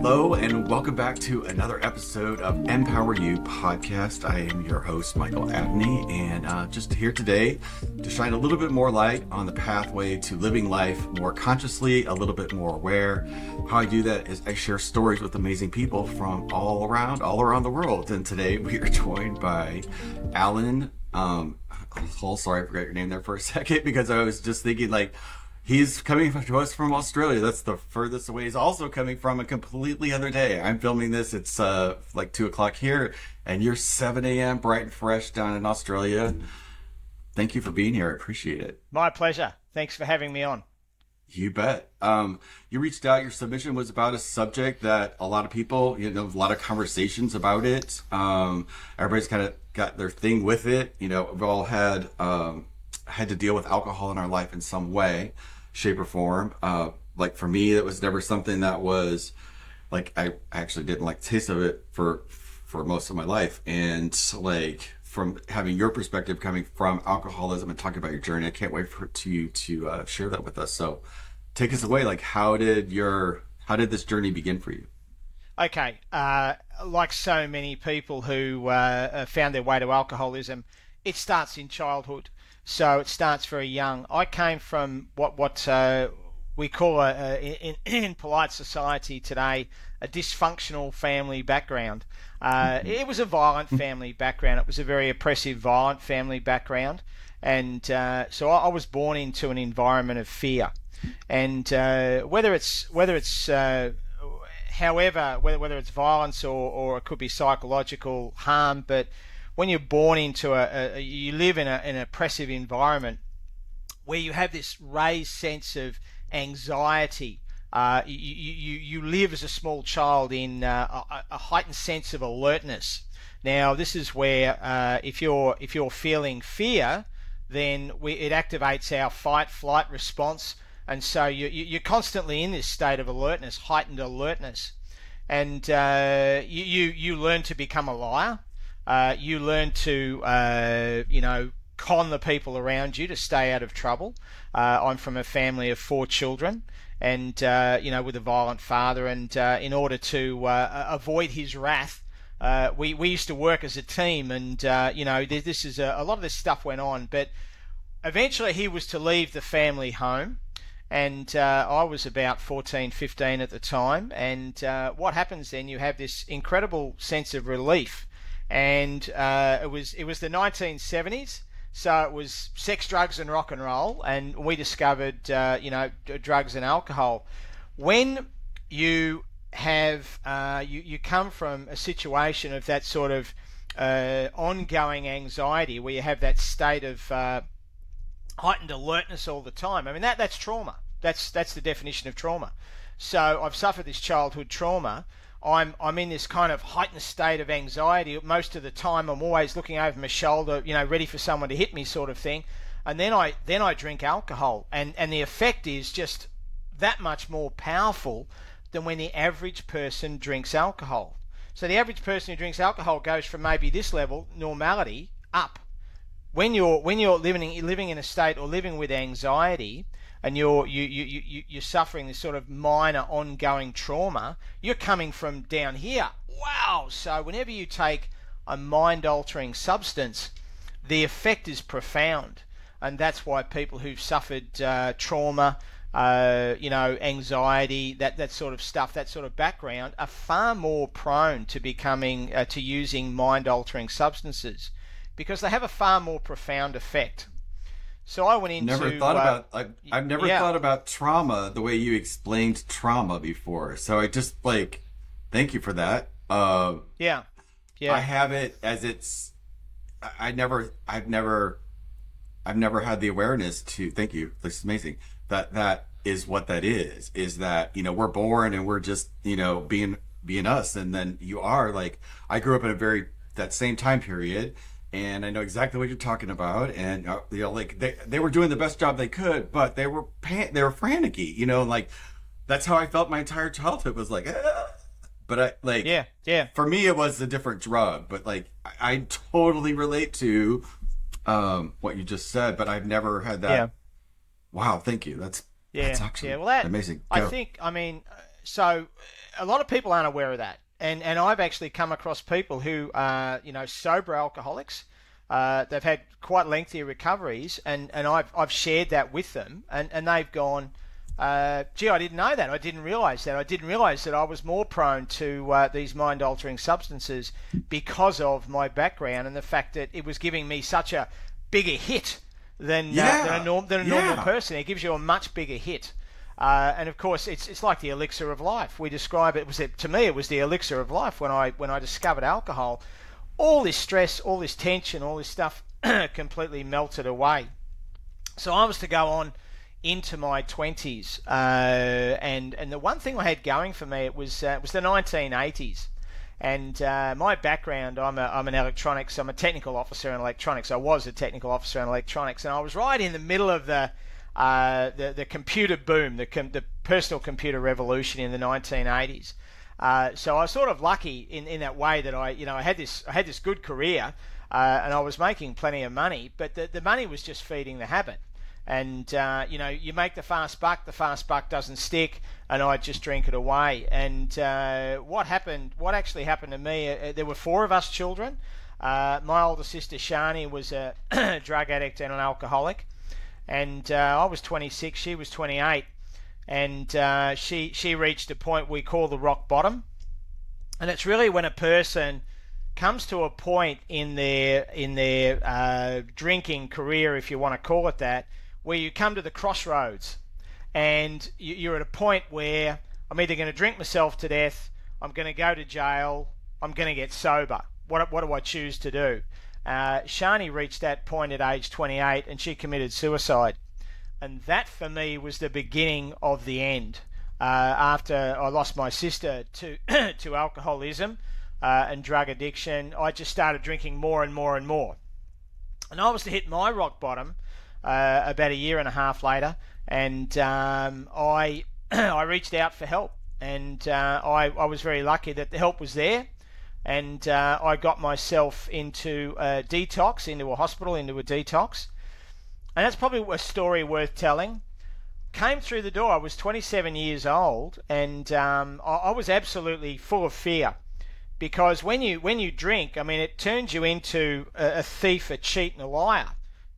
Hello, and welcome back to another episode of Empower You podcast. I am your host, Michael Abney, and uh, just here today to shine a little bit more light on the pathway to living life more consciously, a little bit more aware. How I do that is I share stories with amazing people from all around, all around the world. And today we are joined by Alan. Um, oh, sorry, I forgot your name there for a second because I was just thinking like He's coming to us from Australia. That's the furthest away. He's also coming from a completely other day. I'm filming this. It's uh, like two o'clock here, and you're 7 a.m. bright and fresh down in Australia. Thank you for being here. I appreciate it. My pleasure. Thanks for having me on. You bet. Um, you reached out. Your submission was about a subject that a lot of people, you know, a lot of conversations about it. Um, everybody's kind of got their thing with it. You know, we've all had um, had to deal with alcohol in our life in some way shape or form. Uh, like for me, that was never something that was like I actually didn't like taste of it for for most of my life. And like from having your perspective coming from alcoholism and talking about your journey, I can't wait for to you to uh, share that with us. So take us away. Like how did your how did this journey begin for you? Okay, uh, like so many people who uh, found their way to alcoholism, it starts in childhood. So it starts very young. I came from what what uh, we call a, a, in, in, polite society today a dysfunctional family background. Uh, it was a violent family background. It was a very oppressive, violent family background, and uh, so I, I, was born into an environment of fear. And uh, whether it's whether it's uh, however whether whether it's violence or, or it could be psychological harm, but when you're born into a, a you live in a, an oppressive environment where you have this raised sense of anxiety. Uh, you, you, you live as a small child in uh, a, a, heightened sense of alertness. Now, this is where uh, if you're if you're feeling fear, then we, it activates our fight flight response, and so you, you're constantly in this state of alertness, heightened alertness, and uh, you, you you learn to become a liar. Uh, you learn to, uh, you know, con the people around you to stay out of trouble. Uh, I'm from a family of four children, and uh, you know, with a violent father, and uh, in order to uh, avoid his wrath. we, we used to work as a team, and you know this, this is a, a lot of this stuff went on. But eventually, he was to leave the family home, and uh, I was about 14, 15 at the time. And uh, what happens then? You have this incredible sense of relief and uh, it was it was the 1970s. So it was sex, drugs, and rock and roll, and we discovered uh, you know drugs and alcohol. When you have uh, you you come from a situation of that sort of uh, ongoing anxiety, where you have that state of uh, heightened alertness all the time. I mean that that's trauma. That's that's the definition of trauma. So I've suffered this childhood trauma I'm I'm in this kind of heightened state of anxiety most of the time. I'm always looking over my shoulder, you know, ready for someone to hit me, sort of thing. And then I then I drink alcohol, and and the effect is just that much more powerful than when the average person drinks alcohol. So the average person who drinks alcohol goes from maybe this level normality up. When you're when you're living living in a state or living with anxiety, and you're you, you, you, you're suffering this sort of minor ongoing trauma, you're coming from down here. Wow! So whenever you take a mind altering substance, the effect is profound. And that's why people who've suffered uh, trauma, uh, you know, anxiety, that, that sort of stuff, that sort of background, are far more prone to becoming, uh, to using mind altering substances because they have a far more profound effect. So I went into. Never thought uh, about. I've never yeah. thought about trauma the way you explained trauma before. So I just like, thank you for that. Uh, yeah, yeah. I have it as it's. I never. I've never. I've never had the awareness to. Thank you. This is amazing. That that is what that is. Is that you know we're born and we're just you know being being us, and then you are like I grew up in a very that same time period and I know exactly what you're talking about. And uh, you know, like they they were doing the best job they could, but they were pan- they were franticky. You know, like that's how I felt my entire childhood was like. Ah. But I like yeah yeah. For me, it was a different drug, but like I, I totally relate to um, what you just said. But I've never had that. Yeah. Wow, thank you. That's yeah, that's actually yeah. Well, that, amazing. Go. I think I mean so a lot of people aren't aware of that, and and I've actually come across people who are you know sober alcoholics. Uh, they've had quite lengthy recoveries, and, and I've I've shared that with them, and, and they've gone, uh, gee, I didn't know that. I didn't realise that. I didn't realise that I was more prone to uh, these mind altering substances because of my background and the fact that it was giving me such a bigger hit than, yeah. than a, norm, than a yeah. normal person. It gives you a much bigger hit. Uh, and of course, it's it's like the elixir of life. We describe it. Was it to me? It was the elixir of life when I when I discovered alcohol. All this stress, all this tension, all this stuff completely melted away. So I was to go on into my twenties, uh, and and the one thing I had going for me it was uh, was the 1980s. And uh, my background, I'm, a, I'm an electronics, I'm a technical officer in electronics. I was a technical officer in electronics, and I was right in the middle of the uh, the, the computer boom, the, com- the personal computer revolution in the 1980s. Uh, so I was sort of lucky in, in that way that I, you know, I had this I had this good career uh, and I was making plenty of money, but the, the money was just feeding the habit. And uh, you know, you make the fast buck, the fast buck doesn't stick, and I just drink it away. And uh, what happened? What actually happened to me? Uh, there were four of us children. My older sister Shani was a drug addict and an alcoholic and uh, I was 26, she was 28, and uh, she she reached a point we call the rock bottom, and it's really when a person comes to a point in their in their uh, drinking career, if you want to call it that, where you come to the crossroads, and you're at a point where I'm either going to drink myself to death, I'm going to go to jail, I'm going to get sober. What what do I choose to do? Uh, Shani reached that point at age 28 and she committed suicide. And that for me was the beginning of the end. Uh, after I lost my sister to, to alcoholism uh, and drug addiction, I just started drinking more and more and more. And I was to hit my rock bottom uh, about a year and a half later, and um, I, I reached out for help. And uh, I, I was very lucky that the help was there and uh, I got myself into a detox, into a hospital, into a detox. And that's probably a story worth telling. Came through the door, I was 27 years old, and um, I, I was absolutely full of fear because when you when you drink, I mean, it turns you into a, a, thief, a cheat, and a liar.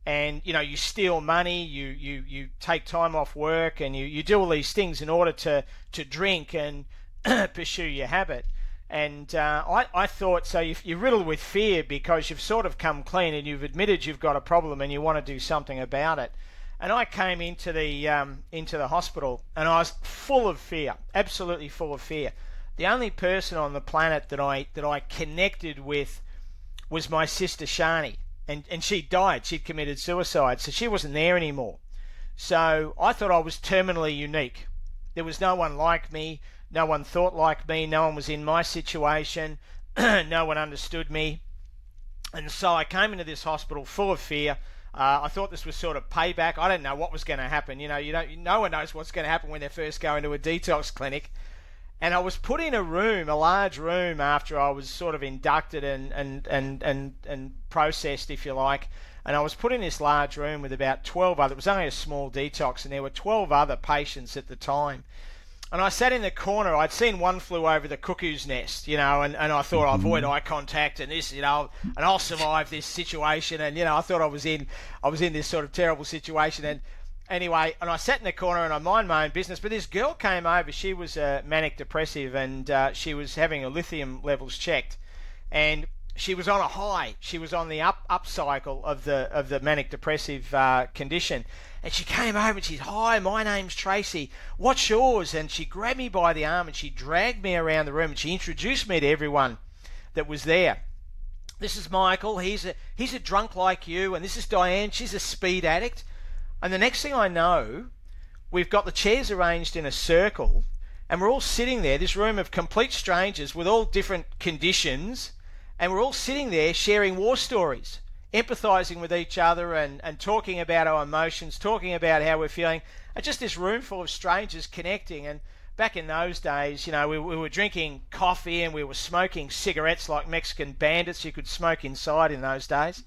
And you know, you steal money, you you you take time off work, and you, you do all these things in order to to drink and pursue your habit. And uh, I, I thought so. You're riddled with fear because you've sort of come clean and you've admitted you've got a problem and you want to do something about it. And I came into the um, into the hospital and I was full of fear, absolutely full of fear. The only person on the planet that I that I connected with was my sister Shani, and and she died. She'd committed suicide, so she wasn't there anymore. So I thought I was terminally unique. There was no one like me. No one thought like me. No one was in my situation. no one understood me. And so I came into this hospital full of fear. Uh, I thought this was sort of payback. I didn't know what was going to happen. You know, you don't. No one knows what's going to happen when they first go into a detox clinic. And I was put in a room, a large room, after I was sort of inducted and and and and, and processed, if you like. And I was put in this large room with about 12 other. It was only a small detox, and there were 12 other patients at the time. And I sat in the corner. I'd seen one flew over the cuckoo's nest, you know, and, and I thought I'll avoid eye contact and this, you know, and I'll survive this situation. And you know, I thought I was in, I was in this sort of terrible situation. And anyway, and I sat in the corner and I mind my own business. But this girl came over. She was uh, manic depressive and uh, she was having her lithium levels checked, and she was on a high. She was on the up up cycle of the of the manic depressive uh, condition and she came over and she's, Hi, my name's Tracy. What's yours? And she grabbed me by the arm and she dragged me around the room and she introduced me to everyone that was there. This is Michael. He's a he's a drunk like you, and this is Diane. She's a speed addict. And the next thing I know, we've got the chairs arranged in a circle, and we're all sitting there. This room of complete strangers with all different conditions, and we're all sitting there sharing war stories empathizing with each other and, and talking about our emotions, talking about how we're feeling, and just this room full of strangers connecting. And back in those days, you know, we, we were drinking coffee and we were smoking cigarettes like Mexican bandits. You could smoke inside in those days.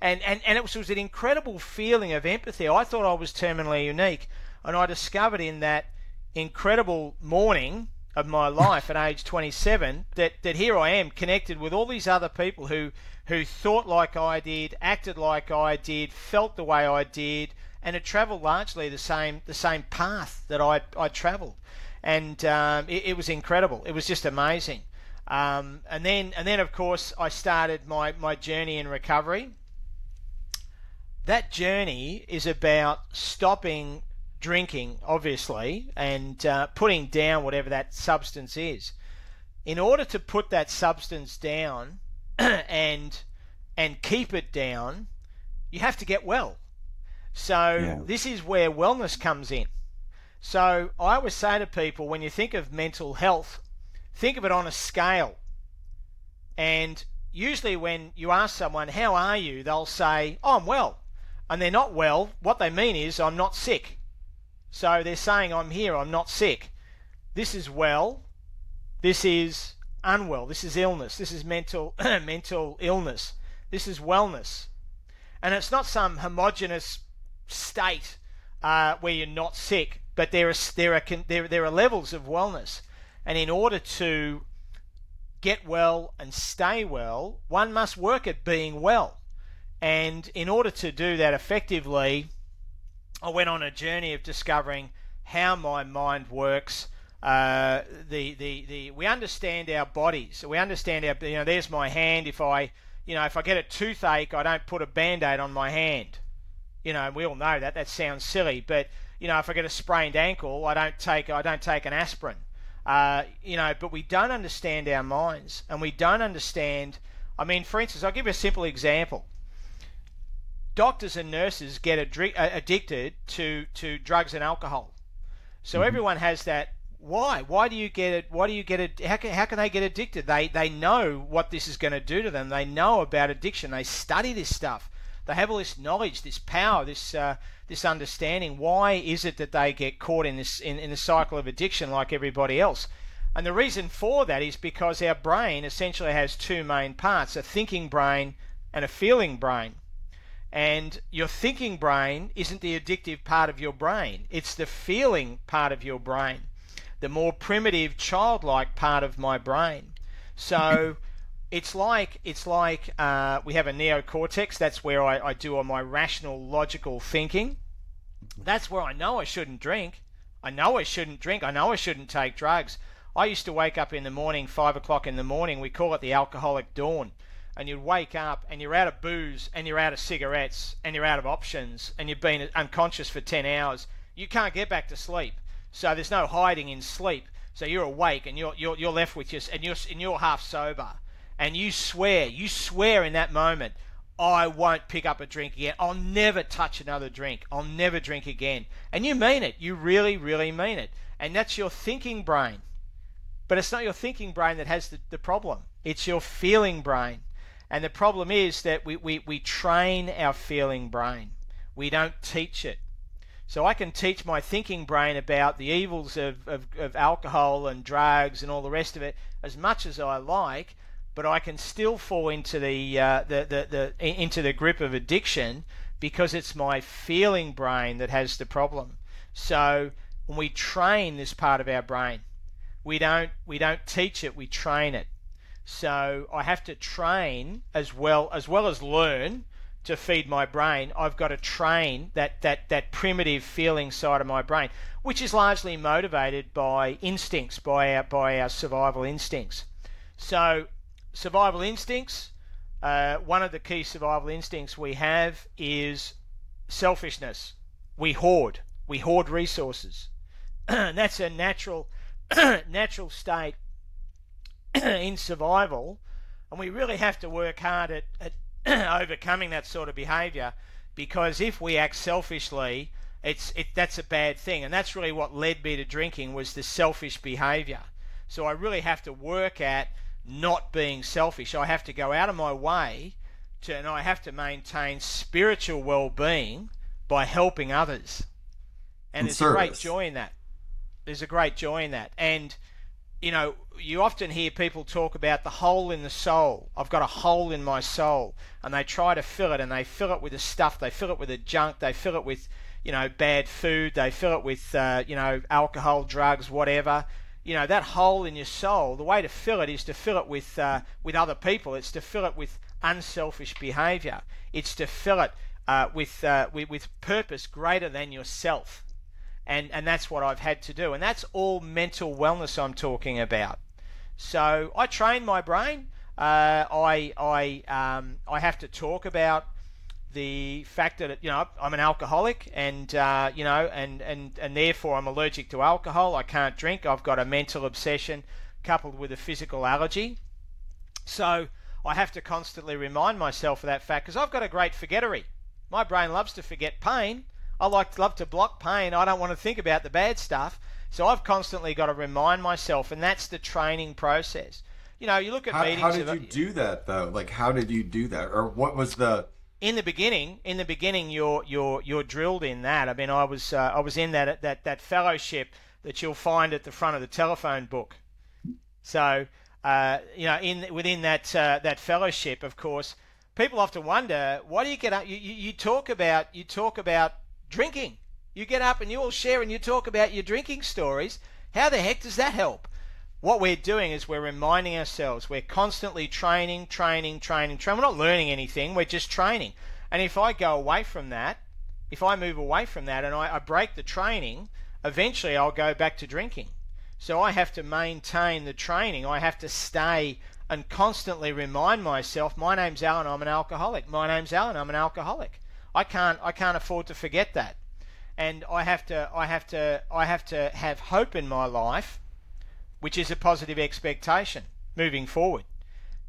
And, and, and it was, it was an incredible feeling of empathy. I thought I was terminally unique. And I discovered in that incredible morning of my life at age 27 that, that here I am connected with all these other people who who thought like I did, acted like I did, felt the way I did, and had travelled largely the same the same path that I I travelled, and um, it, it, was incredible. It was just amazing. Um, and then and then of course I started my my journey in recovery. That journey is about stopping drinking, obviously, and uh, putting down whatever that substance is. In order to put that substance down and and keep it down, you have to get well. So yeah. this is where wellness comes in. So I always say to people, when you think of mental health, think of it on a scale. And usually when you ask someone, "How are you?" they'll say, "Oh, I'm well," and they're not well. What they mean is, "I'm not sick." So they're saying, I'm here, I'm not sick. This is well. This is unwell. This is illness. This is mental mental illness. This is wellness. And it's not some homogenous state uh, where you're not sick, but there are there are there, there are levels of wellness. And in order to get well and stay well, one must work at being well. And in order to do that effectively, I went on a journey of discovering how my mind works. Uh, the, the, the, we understand our bodies. We understand our, you know, there's my hand. If I, you know, if I get a toothache, I don't put a band aid on my hand. You know, we all know that. That sounds silly. But, you know, if I get a sprained ankle, I don't take, I don't take an aspirin. Uh, you know, but we don't understand our minds and we don't understand. I mean, for instance, I'll give you a simple example doctors and nurses get uh, addicted to, to drugs and alcohol. So mm-hmm. everyone has that. Why? Why do you get it? Why do you get it? How can, how can they get addicted? They they know what this is going to do to them. They know about addiction. They study this stuff. They have all this knowledge, this power, this uh, this understanding. Why is it that they get caught in this in, in the cycle of addiction like everybody else? And the reason for that is because our brain essentially has two main parts: a thinking brain and a feeling brain. And your thinking brain isn't the addictive part of your brain, it's the feeling part of your brain, the more primitive, childlike part of my brain. So it's like it's like uh, we have a neocortex. That's where I, I do all my rational, logical thinking. That's where I know I shouldn't drink. I know I shouldn't drink. I know I shouldn't take drugs. I used to wake up in the morning, five o'clock in the morning. We call it the alcoholic dawn and you wake up and you're out of booze and you're out of cigarettes and you're out of options and you've been unconscious for 10 hours, you can't get back to sleep. So there's no hiding in sleep. So you're awake and you're, you're, you're left with just, and you're, and you're half sober. And you swear, you swear in that moment, I won't pick up a drink again. I'll never touch another drink. I'll never drink again. And you mean it. You really, really mean it. And that's your thinking brain. But it's not your thinking brain that has the, the problem. It's your feeling brain. And the problem is that we, we, we train our feeling brain. We don't teach it. So I can teach my thinking brain about the evils of, of, of, alcohol and drugs and all the rest of it as much as I like, but I can still fall into the, uh, the, the, the into the grip of addiction because it's my feeling brain that has the problem. So when we train this part of our brain, we don't we don't teach it, we train it. So I have to train as well as well as learn to feed my brain. I've got to train that that that primitive feeling side of my brain, which is largely motivated by instincts, by our by our survival instincts. So survival instincts. Uh, one of the key survival instincts we have is selfishness. We hoard. We hoard resources. And that's a natural natural state in survival, and we really have to work hard at, at overcoming that sort of behaviour because if we act selfishly, it's it, that's a bad thing, and that's really what led me to drinking was the selfish behaviour. So I really have to work at not being selfish. I have to go out of my way to, and I have to maintain spiritual well-being by helping others. And, and there's service. a great joy in that. There's a great joy in that, and you know, you often hear people talk about the hole in the soul. I've got a hole in my soul. And they try to fill it and they fill it with the stuff. They fill it with the junk. They fill it with, you know, bad food. They fill it with, uh, you know, alcohol, drugs, whatever. you know that hole in your soul. The way to fill it is to fill it with uh, with other people. It's to fill it with unselfish behaviour. It's to fill it uh, with, uh, with with purpose greater than yourself, and and that's what I've had to do. And that's all mental wellness I'm talking about. So I train my brain. Uh, I I um, I have to talk about the fact that you know I'm an alcoholic and uh, you know and, and and therefore I'm allergic to alcohol. I can't drink. I've got a mental obsession coupled with a physical allergy. So I have to constantly remind myself of that fact because I've got a great forgettery. My brain loves to forget pain. I like to love to block pain. I don't want to think about the bad stuff. So I've constantly got to remind myself, and that's the training process. You know, you look at how, meetings. How did you do that though? Like, how did you do that, or what was the? In the beginning, in the beginning, you're you're you're drilled in that. I mean, I was uh, I was in that that that fellowship that you'll find at the front of the telephone book. So uh, you know, in within that uh, that fellowship, of course, people often wonder why do you get up? You, you, you talk about you talk about drinking. You get up and you all share and you talk about your drinking stories. How the heck does that help? What we're doing is we're reminding ourselves. We're constantly training, training, training, training. We're not learning anything. We're just training. And if I go away from that, if I move away from that and I, I break the training, eventually I'll go back to drinking. So I have to maintain the training. I have to stay and constantly remind myself, my name's Alan, I'm an alcoholic. My name's Alan, I'm an alcoholic. I can't I can't afford to forget that and I have to I have to I have to have hope in my life, which is a positive expectation moving forward.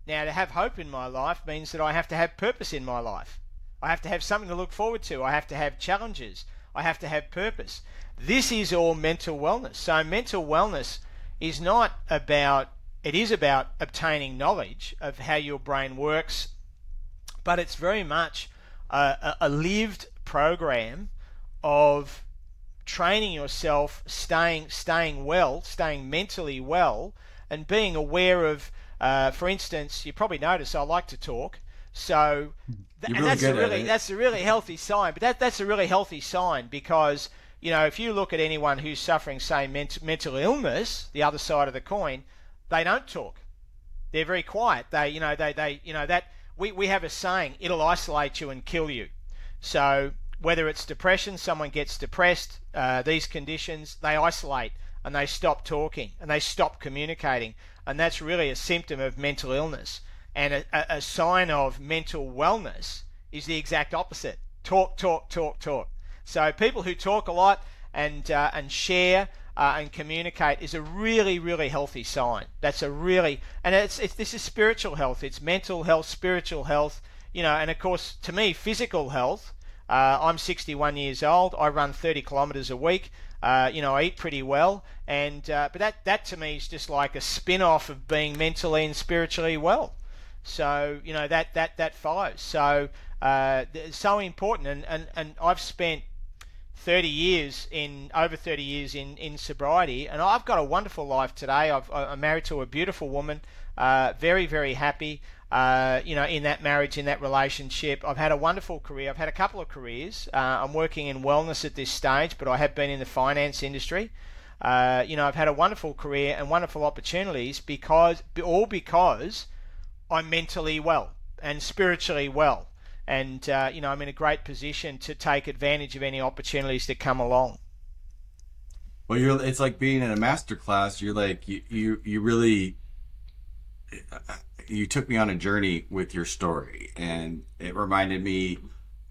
Now to have hope in my life means that I have to have purpose in my life. I have to have something to look forward to. I have to have challenges. I have to have purpose. This is all mental wellness. So mental wellness is not about it is about obtaining knowledge of how your brain works, but it's very much a, a lived program of training yourself, staying staying well, staying mentally well, and being aware of. Uh, for instance, you probably notice I like to talk, so th- and really that's a really that's a really healthy sign. But that that's a really healthy sign because you know if you look at anyone who's suffering, say, ment- mental illness, the other side of the coin, they don't talk. They're very quiet. They you know they they you know that we we have a saying, it'll isolate you and kill you. So whether it's depression, someone gets depressed, uh, these conditions, they isolate and they stop talking and they stop communicating. And that's really a symptom of mental illness. And a, a, sign of mental wellness is the exact opposite talk, talk, talk, talk. So people who talk a lot and, uh, and share uh, and communicate is a really, really healthy sign. That's a really, and it's, it's this is spiritual health. It's mental health, spiritual health, you know, and of course, to me, physical health uh, I'm 61 years old. I run 30 kilometres a week. Uh, you know, I eat pretty well, and uh, but that that to me is just like a spin-off of being mentally and spiritually well. So you know that that that follows. So uh, so important, and, and and I've spent 30 years in over 30 years in in sobriety, and I've got a wonderful life today. I've, I'm married to a beautiful woman, uh, very very happy uh, you know, in that marriage, in that relationship. I've had a wonderful career. I've had a couple of careers. Uh, I'm working in wellness at this stage, but I have been in the finance industry. Uh, you know, I've had a wonderful career and wonderful opportunities because, all because I'm mentally well and spiritually well. And, uh, you know, I'm in a great position to take advantage of any opportunities that come along. Well, you're, it's like being in a master class. You're like, you, you, you really, you took me on a journey with your story, and it reminded me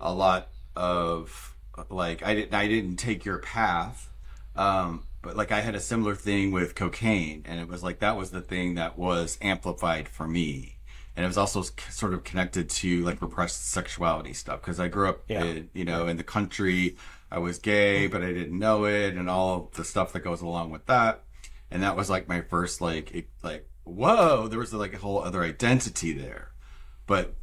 a lot of like I didn't I didn't take your path, um, but like I had a similar thing with cocaine, and it was like that was the thing that was amplified for me, and it was also sort of connected to like repressed sexuality stuff because I grew up, yeah. in, you know, in the country. I was gay, but I didn't know it, and all the stuff that goes along with that. And that was like my first like like whoa, there was like a whole other identity there. But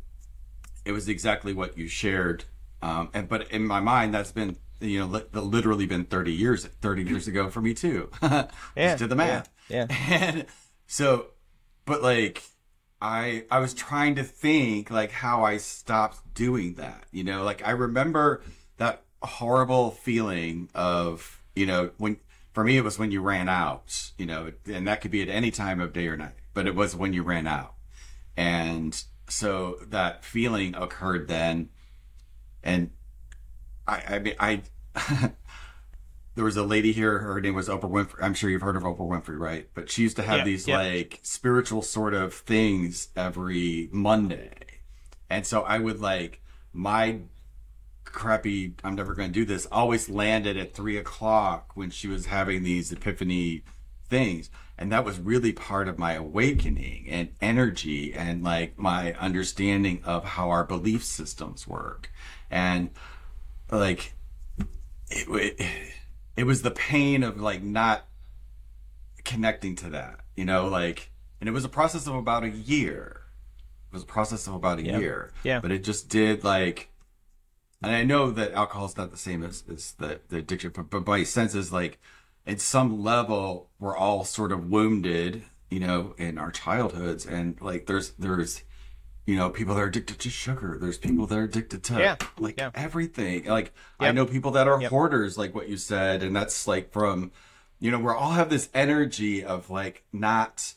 it was exactly what you shared. Um, and but in my mind, that's been you know li- literally been 30 years 30 years ago for me too yeah Just did the math yeah, yeah and so but like i i was trying to think like how i stopped doing that you know like i remember that horrible feeling of you know when for me, it was when you ran out, you know, and that could be at any time of day or night, but it was when you ran out. And so that feeling occurred then. And I, I mean, I, there was a lady here, her name was Oprah Winfrey. I'm sure you've heard of Oprah Winfrey, right? But she used to have these like spiritual sort of things every Monday. And so I would like, my crappy i'm never going to do this always landed at three o'clock when she was having these epiphany things and that was really part of my awakening and energy and like my understanding of how our belief systems work and like it, it, it was the pain of like not connecting to that you know like and it was a process of about a year. It was a process of about a yep. year. Yeah. But it just did like and I know that alcohol is not the same as, as the, the addiction, but, but my sense is like, at some level, we're all sort of wounded, you know, in our childhoods, and like there's there's, you know, people that are addicted to sugar. There's people that are addicted to yeah. like yeah. everything. Like yep. I know people that are yep. hoarders, like what you said, and that's like from, you know, we all have this energy of like not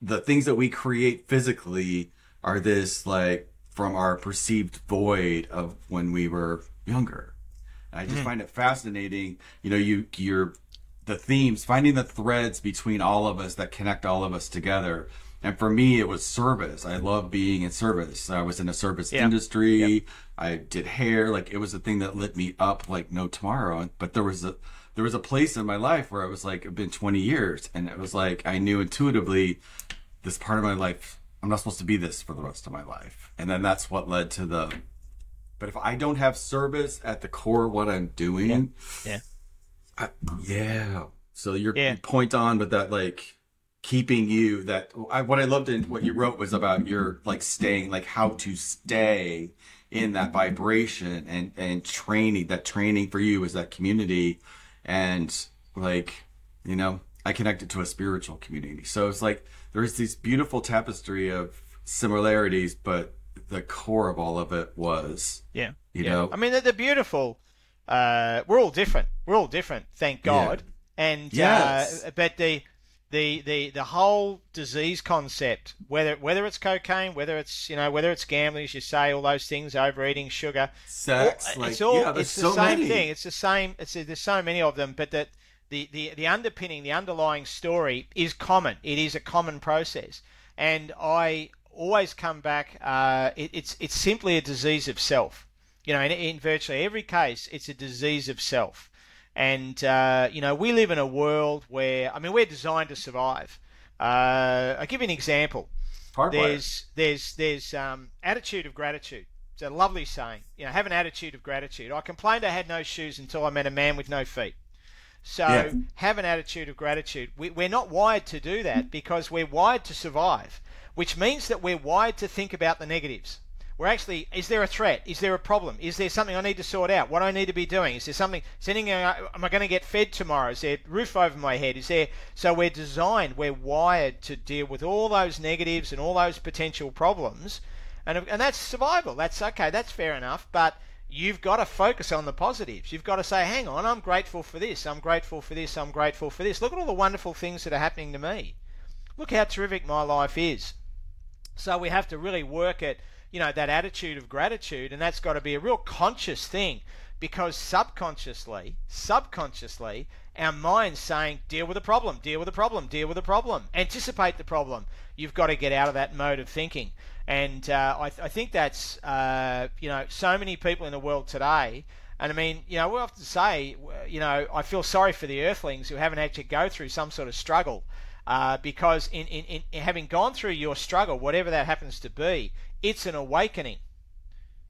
the things that we create physically are this like from our perceived void of when we were younger. And I just mm. find it fascinating. You know, you you're the themes, finding the threads between all of us that connect all of us together. And for me, it was service. I love being in service. I was in a service yeah. industry. Yep. I did hair. Like it was a thing that lit me up like no tomorrow. But there was a there was a place in my life where I was like, it's been 20 years, and it was like I knew intuitively this part of my life I'm not supposed to be this for the rest of my life. And then that's what led to the. But if I don't have service at the core of what I'm doing, yeah, I, yeah. So you're yeah. point on, but that like keeping you that I, what I loved in what you wrote was about your like staying, like how to stay in that vibration and and training. That training for you is that community, and like you know, I connected to a spiritual community. So it's like there's this beautiful tapestry of similarities, but the core of all of it was yeah, you yeah. know. I mean, they're, they're beautiful. Uh, we're all different. We're all different, thank God. Yeah. And yes. uh, but the the the the whole disease concept, whether whether it's cocaine, whether it's you know whether it's gambling, as you say, all those things, overeating, sugar, sex, all, like, it's all yeah, it's the so same many. thing. It's the same. It's there's so many of them, but that the, the, the underpinning, the underlying story is common. It is a common process. And I always come back, uh, it, it's, it's simply a disease of self. You know, in, in virtually every case, it's a disease of self. And, uh, you know, we live in a world where, I mean, we're designed to survive. Uh, I'll give you an example. There's, there's, there's um, attitude of gratitude. It's a lovely saying. You know, have an attitude of gratitude. I complained I had no shoes until I met a man with no feet. So yeah. have an attitude of gratitude. We, we're not wired to do that because we're wired to survive, which means that we're wired to think about the negatives. We're actually, is there a threat? Is there a problem? Is there something I need to sort out? What I need to be doing? Is there something, uh, am I going to get fed tomorrow? Is there roof over my head? Is there, so we're designed, we're wired to deal with all those negatives and all those potential problems. And, and that's survival. That's okay. That's fair enough. But you've got to focus on the positives. You've got to say, hang on, I'm grateful for this, I'm grateful for this, I'm grateful for this. Look at all the wonderful things that are happening to me. Look how terrific my life is. So we have to really work at, you know, that attitude of gratitude, and that's got to be a real conscious thing because subconsciously, subconsciously, our mind's saying, deal with the problem, deal with the problem, deal with the problem, anticipate the problem. You've got to get out of that mode of thinking. And uh, I, th- I, think that's, uh, you know, so many people in the world today. And I mean, you know, we often say, you know, I feel sorry for the earthlings who haven't had to go through some sort of struggle. Uh, because in, in, in having gone through your struggle, whatever that happens to be, it's an awakening.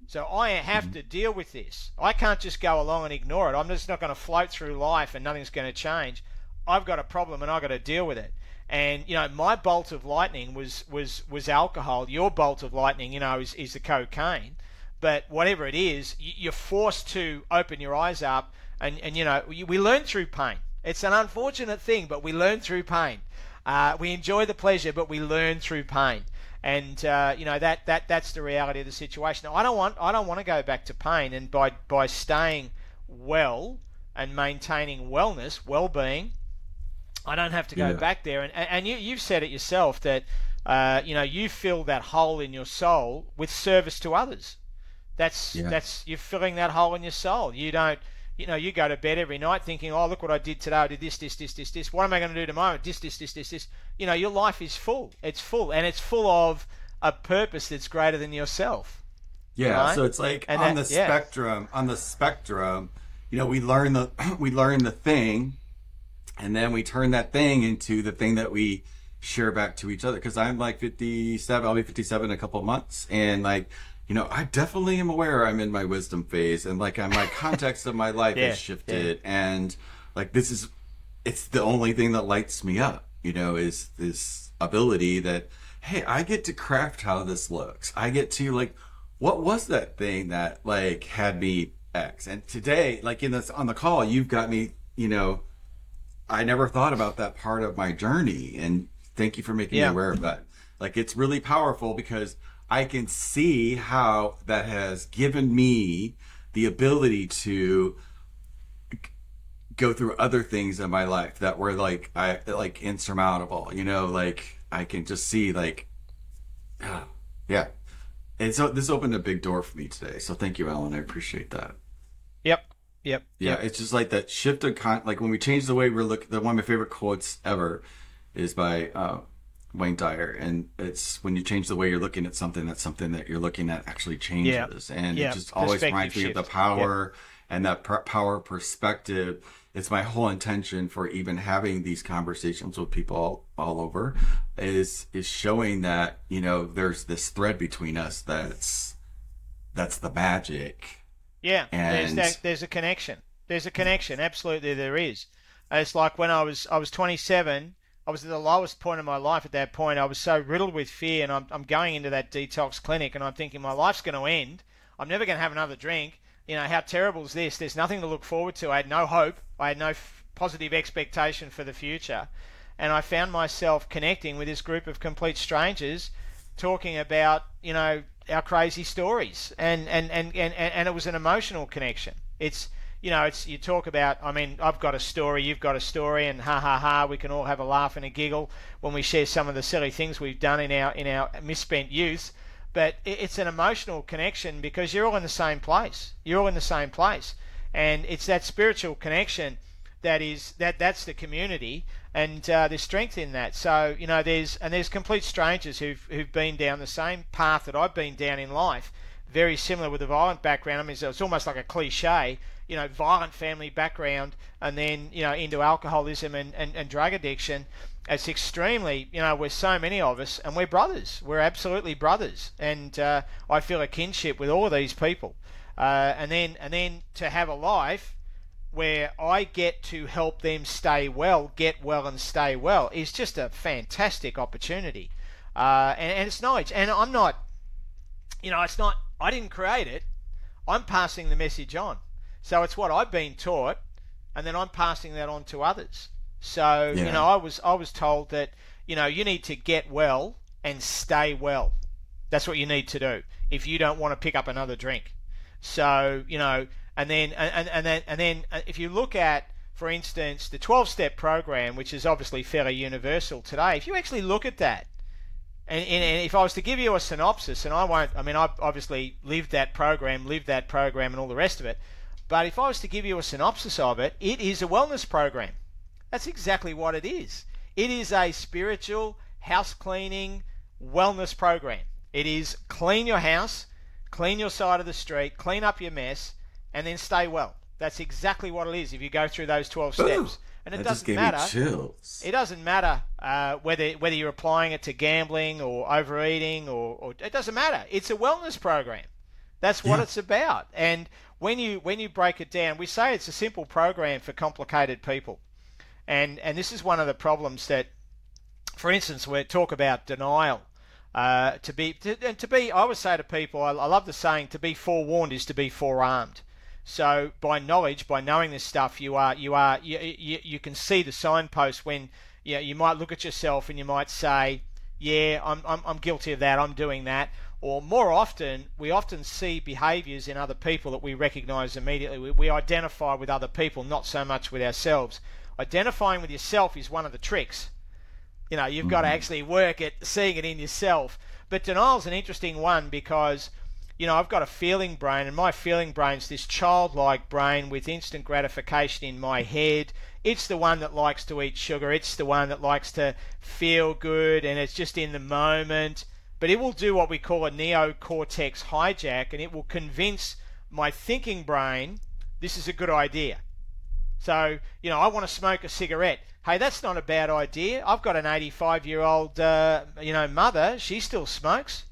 So I have to deal with this. I can't just go along and ignore it. I'm just not going to float through life and nothing's going to change. I've got a problem and I've got to deal with it. And you know, my bolt of lightning was was was alcohol. Your bolt of lightning, you know, is is the cocaine. But whatever it is, you're forced to open your eyes up, and and you know, we learn through pain. It's an unfortunate thing, but we learn through pain. Uh, we enjoy the pleasure, but we learn through pain. And uh, you know that, that that's the reality of the situation. Now, I don't want I don't want to go back to pain, and by by staying well, and maintaining wellness, well-being, I don't have to go Yeah. back there. And and you you've said it yourself that uh, you know you fill that hole in your soul with service to others. That's Yeah. that's you're filling that hole in your soul. You don't you know you go to bed every night thinking, oh look what I did today. I did this this this this this. What am I going to do tomorrow? This this this this this. You know your life is full. It's full and it's full of a purpose that's greater than yourself. Yeah, Right? so it's like And on that- the yeah. spectrum, on the spectrum, you know, we learn the we learn the thing and then we turn that thing into the thing that we share back to each other cuz I'm like 57, I'll be 57 in a couple of months and like you know, I definitely am aware I'm in my wisdom phase and like my context of my life Yeah, has shifted and like this is it's the only thing that lights me up, you know, is this ability that, hey, I get to craft how this looks. I get to like, what was that thing that like had me X? And today, like in this on the call, you've got me, you know, I never thought about that part of my journey. And thank you for making Yeah. me aware of that. Like it's really powerful because I can see how that has given me the ability to go through other things in my life that were like I like insurmountable. You know, like I can just see like, ah, yeah. And so this opened a big door for me today. So thank you, Alan. I appreciate that. Yep. Yep. Yeah, Yep. it's just like that shift of con. Like when we change the way we're looking. The one of my favorite quotes ever is by uh, Wayne Dyer, and it's when you change the way you're looking at something, that's something that you're looking at actually changes, and Yeah. it just always reminds me of the power and that pr- power perspective. It's my whole intention for even having these conversations with people all, all over is is showing that you know there's this thread between us that's that's the magic. Yeah, there's that, there's a connection. There's a connection. Absolutely, there is. It's like when I was I was 27. I was at the lowest point of my life at that point. I was so riddled with fear, and I'm, I'm going into that detox clinic, and I'm thinking my life's going to end. I'm never going to have another drink. You know how terrible is this? There's nothing to look forward to. I had no hope. I had no f- positive expectation for the future, and I found myself connecting with this group of complete strangers talking about you know our crazy stories and and and and, and it was an emotional connection it's you know it's you talk about i mean i've got a story you've got a story and ha ha ha we can all have a laugh and a giggle when we share some of the silly things we've done in our in our misspent youth. But it- it's an emotional connection because you're all in the same place. You're all in the same place. And it's that spiritual connection that is that that's the community and uh, there's strength in that. So you know there's and there's complete strangers who've who've been down the same path that I've been down in life very similar with a violent background. I mean it's almost like a cliche you know violent family background and then you know into alcoholism and, and, and drug addiction it's extremely you know we're so many of us and we're brothers we're absolutely brothers and uh, I feel a kinship with all these people uh, and then and then to have a life where I get to help them stay well, get well, and stay well is just a fantastic opportunity. Uh, and, and it's knowledge. And I'm not, you know, it's not, I didn't create it. I'm passing the message on. So it's what I've been taught, and then I'm passing that on to others. So, you know, I was, I was told that, you know, you need to get well and stay well. That's what you need to do if you don't want to pick up another drink. So you know, and then and, and then and then uh, if you look at, for instance, the 12-step program, which is obviously fairly universal today, if you actually look at that, and, and, and if I was to give you a synopsis, and I won't, I mean, I've obviously lived that program, lived that program, and all the rest of it, but if I was to give you a synopsis of it, it is a wellness program. That's exactly what it is. It is a spiritual house cleaning wellness program. It is clean your house, clean your side of the street, clean up your mess, and then stay well. That's exactly what it is if you go through those 12 steps. And it doesn't matter. It doesn't matter uh, whether whether you're applying it to gambling or overeating or, or it doesn't matter. It's a wellness program. That's what Yeah. it's about. And when you when you break it down, we say it's a simple program for complicated people. And and this is one of the problems that, for instance, we talk about denial. Uh, to be to, and to be, I would say to people, I, I love the saying, to be forewarned is to be forearmed. So by knowledge, by knowing this stuff, you are you are you, you, you can see the signpost when you, know, you might look at yourself and you might say, yeah, I'm, I'm, I'm guilty of that, I'm doing that. Or more often, we often see behaviors in other people that we recognize immediately. We, we identify with other people, not so much with ourselves. Identifying with yourself is one of the tricks. You know, you've got to mm-hmm. actually work at seeing it in yourself. But denial's an interesting one because you know, I've got a feeling brain, and my feeling brain's this childlike brain with instant gratification in my head. It's the one that likes to eat sugar. It's the one that likes to feel good, and it's just in the moment. But it will do what we call a neocortex hijack, and it will convince my thinking brain this is a good idea. So, you know, I want to smoke a cigarette. Hey, that's not a bad idea. I've got an 85 year old, uh, you know, mother. She still smokes.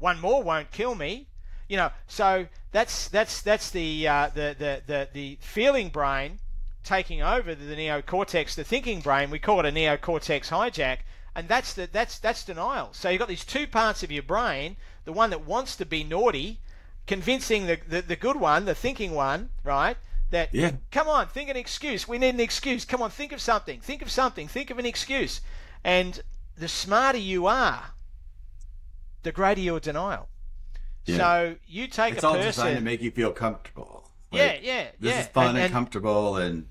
One more won't kill me you know, so that's that's that's the uh, the, the the the feeling brain taking over the, the neocortex, the thinking brain. We call it a neocortex hijack, and that's the that's that's denial. So you've got these two parts of your brain: the one that wants to be naughty, convincing the the, the good one, the thinking one, right? That yeah. come on, think an excuse. We need an excuse. Come on, think of something. Think of something. Think of an excuse. And the smarter you are, the greater your denial. Yeah. So you take it's a all person. designed to make you feel comfortable. Like, yeah, yeah. This yeah. is fun and, and, and comfortable, and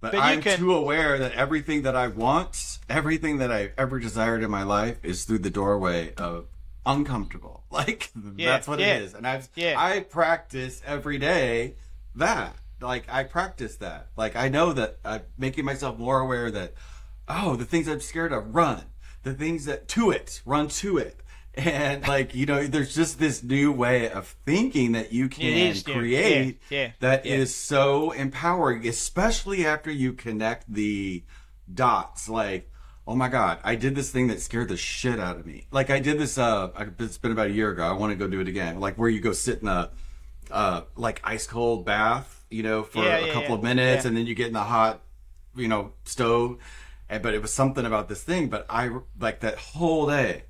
but, but I'm can, too aware that everything that I want, everything that I've ever desired in my life, is through the doorway of uncomfortable. Like yeah, that's what yeah, it is, and I've yeah. I practice every day that. Like I practice that. Like I know that I'm making myself more aware that oh, the things I'm scared of, run. The things that to it, run to it and like you know there's just this new way of thinking that you can create yeah, yeah, that yeah. is so empowering especially after you connect the dots. Like oh my god i did this thing that scared the shit out of me. Like i did this uh it's been about a year ago. I want to go do it again. Like where you go sit in a uh like ice cold bath you know for a couple of minutes and then you get in the hot you know stove. And but it was something about this thing but i like that whole day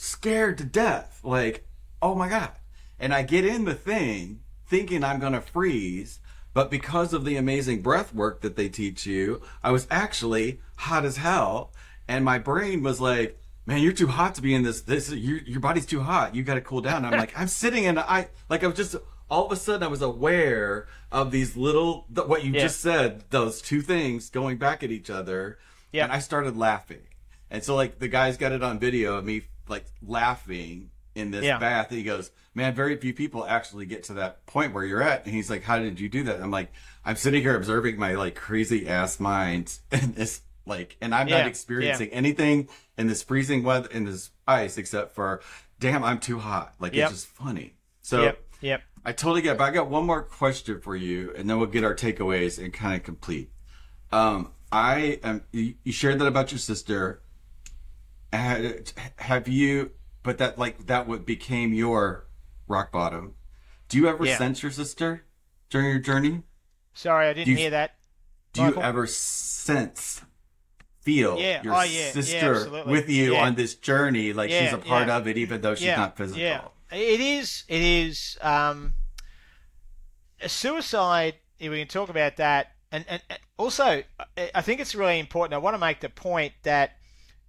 scared to death. Like, oh my God. And I get in the thing thinking I'm going to freeze. But because of the amazing breath work that they teach you, I was actually hot as hell. And my brain was like, man, you're too hot to be in this. This, your, your body's too hot. You got to cool down. I'm like, I'm sitting in, I, like, I was just, all of a sudden I was aware of these little, th- what you Yeah. just said, those two things going back at each other. Yeah. And I started laughing. And so like the guy's got it on video of me like laughing in this Yeah. bath. And he goes, Man, very few people actually get to that point where you're at. And he's like, How did you do that? And I'm like, I'm sitting here observing my like crazy ass mind and this like and I'm Yeah, not experiencing anything in this freezing weather in this ice except for damn, I'm too hot. Like Yep. it's just funny. So Yep. Yep. I totally get it. But I got one more question for you, and then we'll get our takeaways and kind of complete. Um, I am. You shared that about your sister. Have you? But that like that what became your rock bottom. Do you ever Yeah. sense your sister during your journey? Sorry, I didn't you- hear that. Do you ever sense, feel Yeah. your Oh, yeah. Sister with you on this journey? Like she's a part of it, even though she's not physical. Yeah, it is. It is. Um, a suicide. If we can talk about that, and, and and also, I think it's really important. I want to make the point that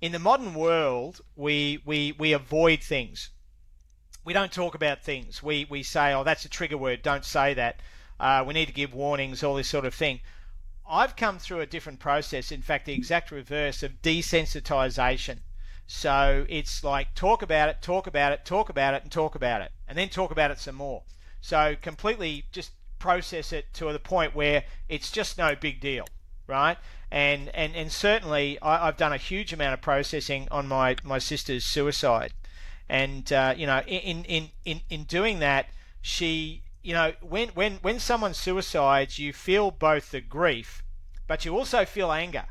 in the modern world, we we we avoid things. We don't talk about things. We we say, "Oh, that's a trigger word. Don't say that." Uh, we need to give warnings, all this sort of thing. I've come through a different process. In fact, the exact reverse of desensitization. So it's like talk about it, talk about it, talk about it, and talk about it, and then talk about it some more. So completely just process it to the point where it's just no big deal, right? And and and certainly I, I've done a huge amount of processing on my my sister's suicide, and uh, you know in in in in doing that, she you know when when when someone suicides, you feel both the grief, but you also feel anger.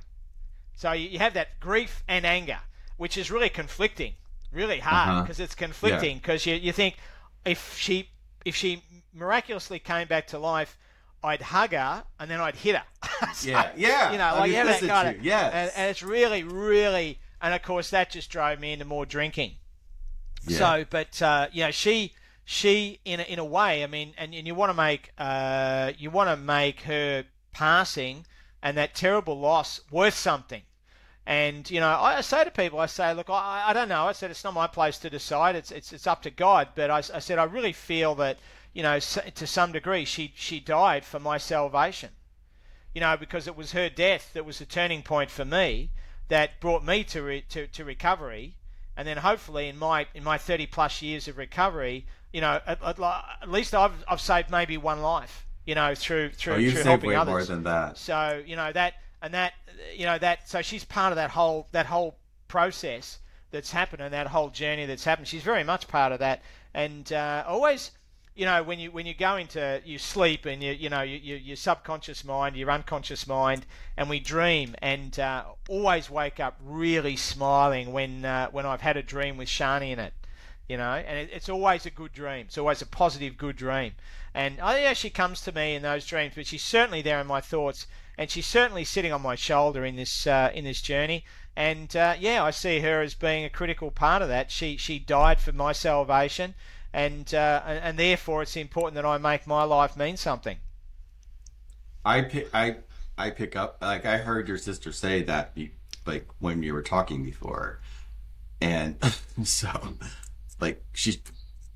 So you you have that grief and anger, which is really conflicting, really hard Uh-huh. because it's conflicting because you, you think if she if she miraculously came back to life, I'd hug her and then I'd hit her. So, Yeah, yeah. You know, I like mean, that kind of you, yes. and, and it's really really and of course that just drove me into more drinking. Yeah. So, but uh, you know, she she in a, in a way, I mean, and, and you want to make uh, you want to make her passing and that terrible loss worth something. And you know, I say to people, I say, look, I, I don't know. I said it's not my place to decide. It's it's it's up to God. But I, I said I really feel that you know, to some degree, she she died for my salvation. You know, because it was her death that was the turning point for me that brought me to re, to to recovery, and then hopefully in my in my 30 plus years of recovery, you know, at, at, at least I've I've saved maybe one life. You know, through through, oh, you've through saved helping way others. more than that. So you know that and that you know that so she's part of that whole that whole process that's happened and that whole journey that's happened. She's very much part of that, and uh, always. You know, when you when you go into you sleep and you you know you, you, your subconscious mind, your unconscious mind, and we dream, and uh, always wake up really smiling when uh, when I've had a dream with Shani in it you know, and it, it's always a good dream. It's always a positive, good dream. And I think she comes to me in those dreams, but she's certainly there in my thoughts and she's certainly sitting on my shoulder in this uh, in this journey. And uh, yeah, I see her as being a critical part of that. She she died for my salvation, and, uh, and therefore it's important that I make my life mean something. I pick I I pick up like I heard your sister say that like when you were talking before, and so like she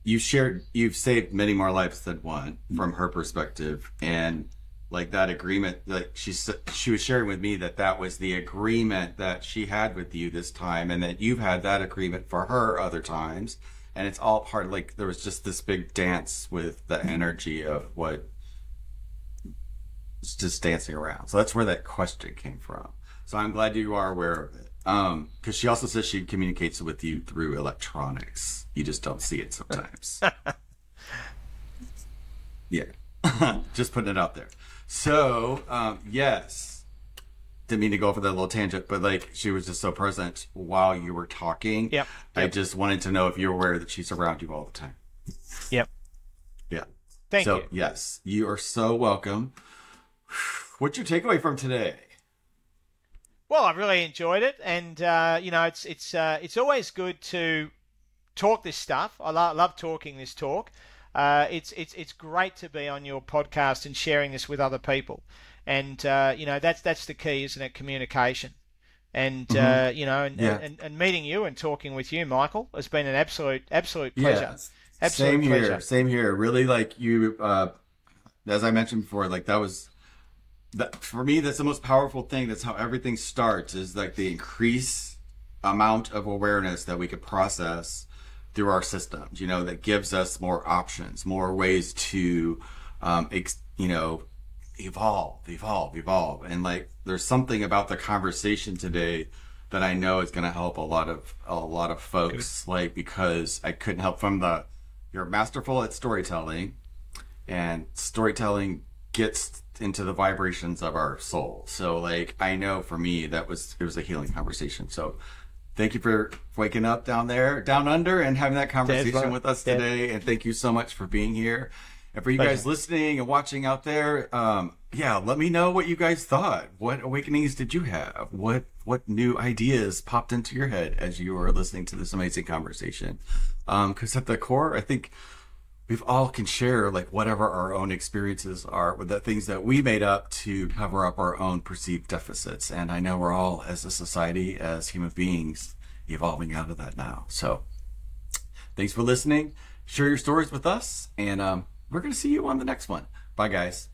you shared you've saved many more lives than one from her perspective. And like that agreement like she she was sharing with me that that was the agreement that she had with you this time and that you've had that agreement for her other times and it's all part like there was just this big dance with the energy of what it's just dancing around. So that's where that question came from. So i'm glad you are aware of it. Um because she also says she communicates with you through electronics. You just don't see it sometimes. Yeah. Just putting it out there. So, um, yes, didn't mean to go over that little tangent, but like she was just so present while you were talking. Yep. I yep. just wanted to know if you're aware that she's around you all the time. Yep. Yeah. Thank so, you. yes, you are so welcome. What's your takeaway from today? Well, I really enjoyed it, and uh, you know, it's it's uh, it's always good to talk this stuff. I lo- love talking this talk. Uh, it's it's it's great to be on your podcast and sharing this with other people, and uh, you know that's that's the key, isn't it? Communication, and mm-hmm. uh, you know, and, yeah. and, and meeting you and talking with you, Michael, has been an absolute absolute pleasure. Yeah. Absolute same pleasure. here, same here. Really, like you, uh, as I mentioned before, like that was that for me. That's the most powerful thing. That's how everything starts. Is like the increase amount of awareness that we could process through our systems, you know, that gives us more options, more ways to, um, ex- you know, evolve, evolve, evolve. And like, there's something about the conversation today that I know is going to help a lot of, a lot of folks, like, because I couldn't help from the, you're masterful at storytelling and storytelling gets into the vibrations of our soul. So like, I know for me, that was, it was a healing conversation. So, thank you for waking up down there, down under, and having that conversation with us today. And thank you so much for being here. And for you Pleasure. guys listening and watching out there, um, yeah, let me know what you guys thought. What awakenings did you have? What what new ideas popped into your head as you were listening to this amazing conversation? Because um, at the core, I think we've all can share like whatever our own experiences are with the things that we made up to cover up our own perceived deficits and i know we're all as a society as human beings evolving out of that now so thanks for listening share your stories with us and um, we're going to see you on the next one. Bye guys